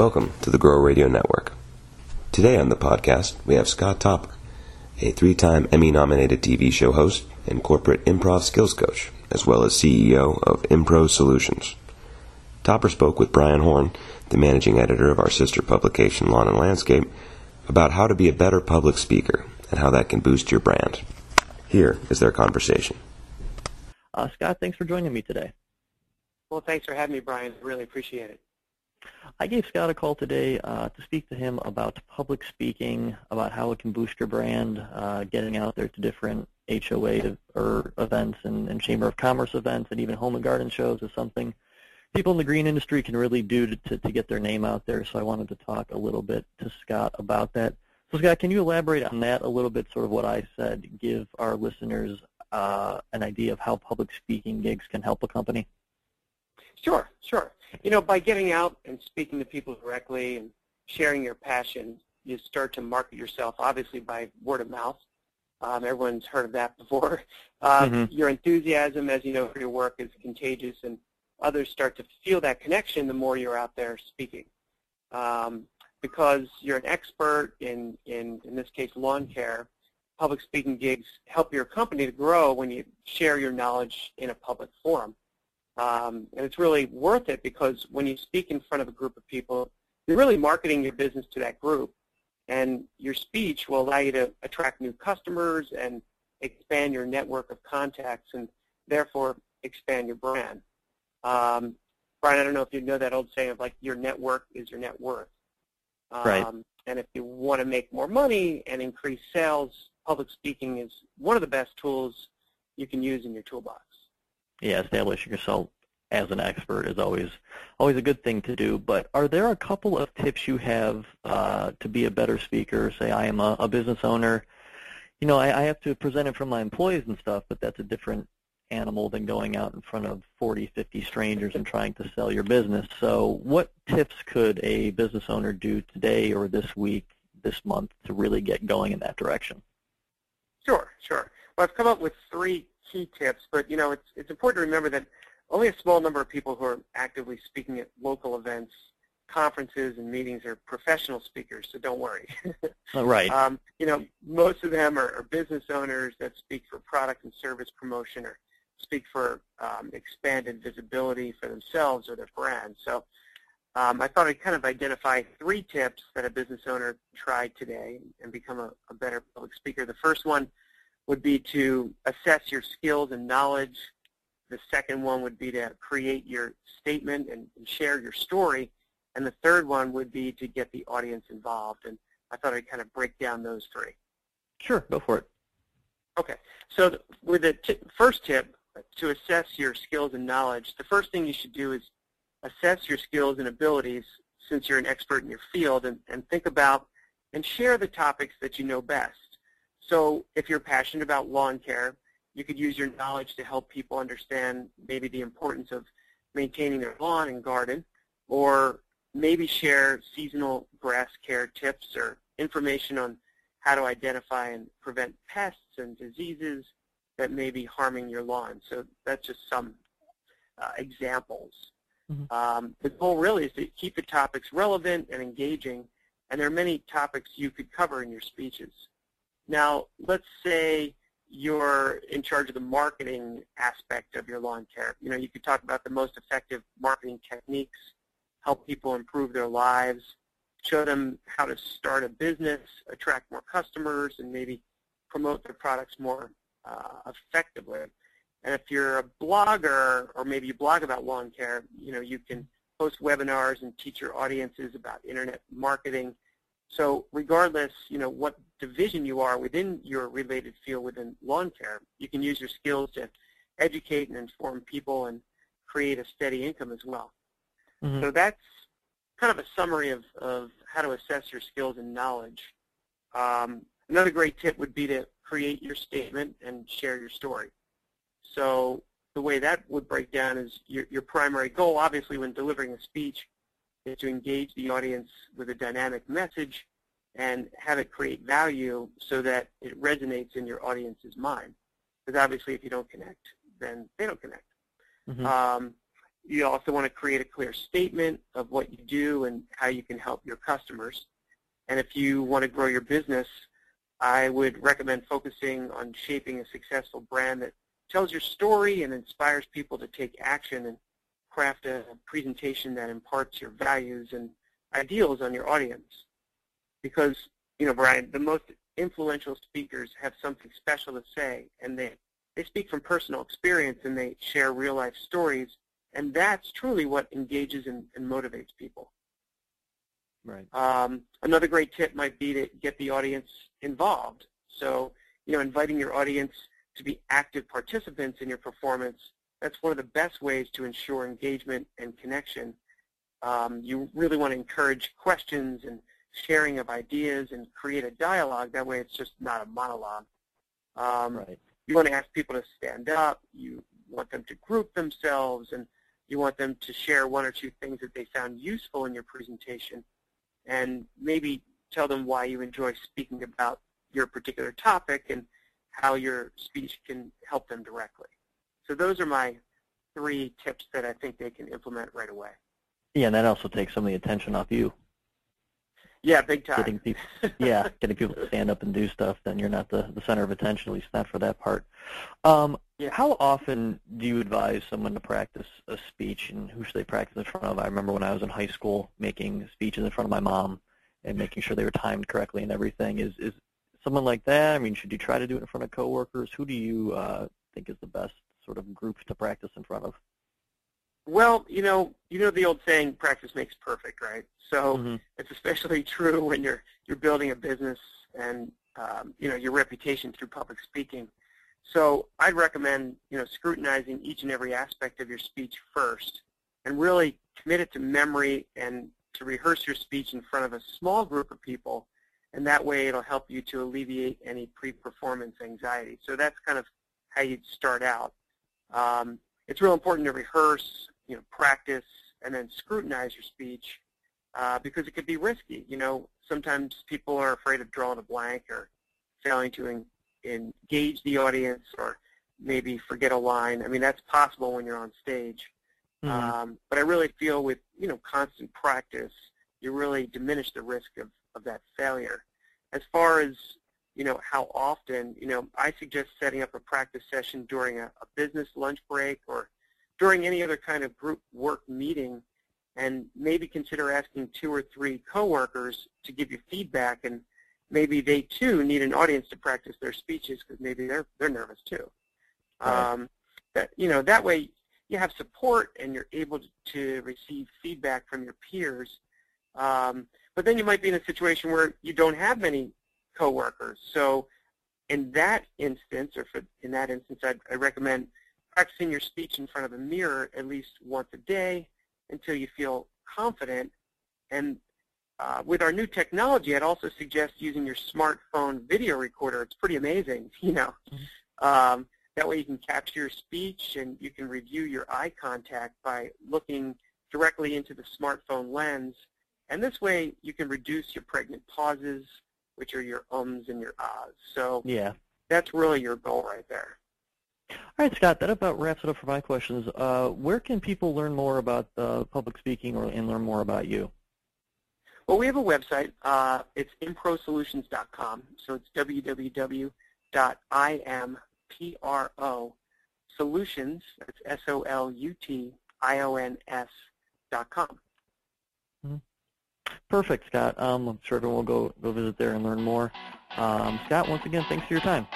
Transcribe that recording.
Welcome to the Grow Radio Network. Today on the podcast, we have Scott Topper, a three time Emmy nominated TV show host and corporate improv skills coach, as well as CEO of Impro Solutions. Topper spoke with Brian Horn, the managing editor of our sister publication, Lawn and Landscape, about how to be a better public speaker and how that can boost your brand. Here is their conversation. Uh, Scott, thanks for joining me today. Well, thanks for having me, Brian. Really appreciate it. I gave Scott a call today uh, to speak to him about public speaking, about how it can boost your brand, uh, getting out there to different HOA or events and, and, Chamber of Commerce events and even home and garden shows is something people in the green industry can really do to, to, to get their name out there. So I wanted to talk a little bit to Scott about that. So Scott, can you elaborate on that a little bit, sort of what I said, give our listeners uh, an idea of how public speaking gigs can help a company? Sure, sure. You know, by getting out and speaking to people directly and sharing your passion, you start to market yourself, obviously by word of mouth. Um, everyone's heard of that before. Uh, mm-hmm. Your enthusiasm, as you know, for your work is contagious, and others start to feel that connection the more you're out there speaking. Um, because you're an expert in, in, in this case, lawn care, public speaking gigs help your company to grow when you share your knowledge in a public forum. Um, and it's really worth it because when you speak in front of a group of people, you're really marketing your business to that group. And your speech will allow you to attract new customers and expand your network of contacts and therefore expand your brand. Um, Brian, I don't know if you know that old saying of like your network is your net worth. Um, right. And if you want to make more money and increase sales, public speaking is one of the best tools you can use in your toolbox yeah, establishing yourself as an expert is always always a good thing to do. But are there a couple of tips you have uh, to be a better speaker? Say I am a, a business owner. You know, I, I have to present it from my employees and stuff, but that's a different animal than going out in front of 40, 50 strangers and trying to sell your business. So what tips could a business owner do today or this week, this month, to really get going in that direction? Sure, sure. Well, I've come up with three key tips, but you know, it's it's important to remember that only a small number of people who are actively speaking at local events, conferences, and meetings are professional speakers. So don't worry. right. Um, you know, most of them are, are, business owners that speak for product and service promotion or speak for um, expanded visibility for themselves or their brand. So. Um, I thought I'd kind of identify three tips that a business owner tried today and become a, a better public speaker. The first one would be to assess your skills and knowledge. The second one would be to create your statement and, and share your story. And the third one would be to get the audience involved. And I thought I'd kind of break down those three. Sure, go for it. Okay, so with the first tip, uh, to assess your skills and knowledge, the first thing you should do is assess your skills and abilities since you're an expert in your field and, and think about and share the topics that you know best. So if you're passionate about lawn care, you could use your knowledge to help people understand maybe the importance of maintaining their lawn and garden, or maybe share seasonal grass care tips or information on how to identify and prevent pests and diseases that may be harming your lawn. So that's just some uh, examples. Mm-hmm. Um, the goal really is to keep the topics relevant and engaging, and there are many topics you could cover in your speeches. Now, let's say you're in charge of the marketing aspect of your lawn care. You know, you could talk about the most effective marketing techniques, help people improve their lives, show them how to start a business, attract more customers, and maybe promote their products more uh, effectively. And if you're a blogger, or maybe you blog about lawn care, you know, you can host webinars and teach your audiences about internet marketing so regardless, you know, what division you are within your related field within lawn care, you can use your skills to educate and inform people and create a steady income as well. Mm-hmm. So that's kind of a summary of, of how to assess your skills and knowledge. Um, another great tip would be to create your statement and share your story. So the way that would break down is your, your primary goal, obviously, when delivering a speech is to engage the audience with a dynamic message and have it create value so that it resonates in your audience's mind. Because obviously if you don't connect, then they don't connect. Mm-hmm. Um, You also want to create a clear statement of what you do and how you can help your customers. And if you want to grow your business, I would recommend focusing on shaping a successful brand that tells your story and inspires people to take action and craft a presentation that imparts your values and ideals on your audience. Because, you know, Brian, the most influential speakers have something special to say, and they, they speak from personal experience and they share real-life stories, and that's truly what engages and, and motivates people. Right. Um, another great tip might be to get the audience involved. So, you know, inviting your audience to be active participants in your performance, that's one of the best ways to ensure engagement and connection. Um, you really want to encourage questions and sharing of ideas and create a dialogue. That way it's just not a monologue. Um, right. You want to ask people to stand up. You want them to group themselves, and you want them to share one or two things that they found useful in your presentation, and maybe tell them why you enjoy speaking about your particular topic and how your speech can help them directly. So those are my three tips that I think they can implement right away. Yeah, and that also takes some of the attention off you. Yeah, big time. Getting people, yeah, getting people to stand up and do stuff, then you're not the, the center of attention, at least not for that part. Um, yeah. How often do you advise someone to practice a speech, and who should they practice in front of? I remember when I was in high school making speeches in front of my mom and making sure they were timed correctly and everything. Is is someone like that? I mean, should you try to do it in front of coworkers? Who do you uh, think is the best sort of group to practice in front of? Well, you know, you know the old saying, practice makes perfect, right? So mm-hmm. it's especially true when you're you're building a business and um, you know your reputation through public speaking. So I'd recommend you know scrutinizing each and every aspect of your speech first, and really commit it to memory and to rehearse your speech in front of a small group of people, and that way it'll help you to alleviate any pre-performance anxiety. So that's kind of how you'd start out. Um, it's real important to rehearse, you know, practice, and then scrutinize your speech uh, because it could be risky. You know, sometimes people are afraid of drawing a blank or failing to en engage the audience or maybe forget a line. I mean, that's possible when you're on stage. Mm -hmm. um, but I really feel with, you know, constant practice, you really diminish the risk of, of that failure. As far as, you know, how often, you know, I suggest setting up a practice session during a, a business lunch break or during any other kind of group work meeting and maybe consider asking two or three coworkers to give you feedback and maybe they too need an audience to practice their speeches because maybe they're they're nervous too. Right. Um, that you know that way you have support and you're able to, to receive feedback from your peers. Um, but then you might be in a situation where you don't have many coworkers. So in that instance, or for, in that instance, I'd, I recommend practicing your speech in front of a mirror at least once a day until you feel confident. And uh, with our new technology, I'd also suggest using your smartphone video recorder. It's pretty amazing, you know. Mm-hmm. Um, that way you can capture your speech and you can review your eye contact by looking directly into the smartphone lens. And this way you can reduce your pregnant pauses, which are your ums and your ahs. So yeah. that's really your goal right there. All right, Scott, that about wraps it up for my questions. Uh, where can people learn more about uh, public speaking or, and learn more about you? Well, we have a website. Uh, it's improsolutions.com. So it's www.improsolutions, that's S-O-L-U-T-I-O-N-S dot com. Perfect, Scott. Um, I'm sure everyone will go, go visit there and learn more. Um, Scott, once again, thanks for your time.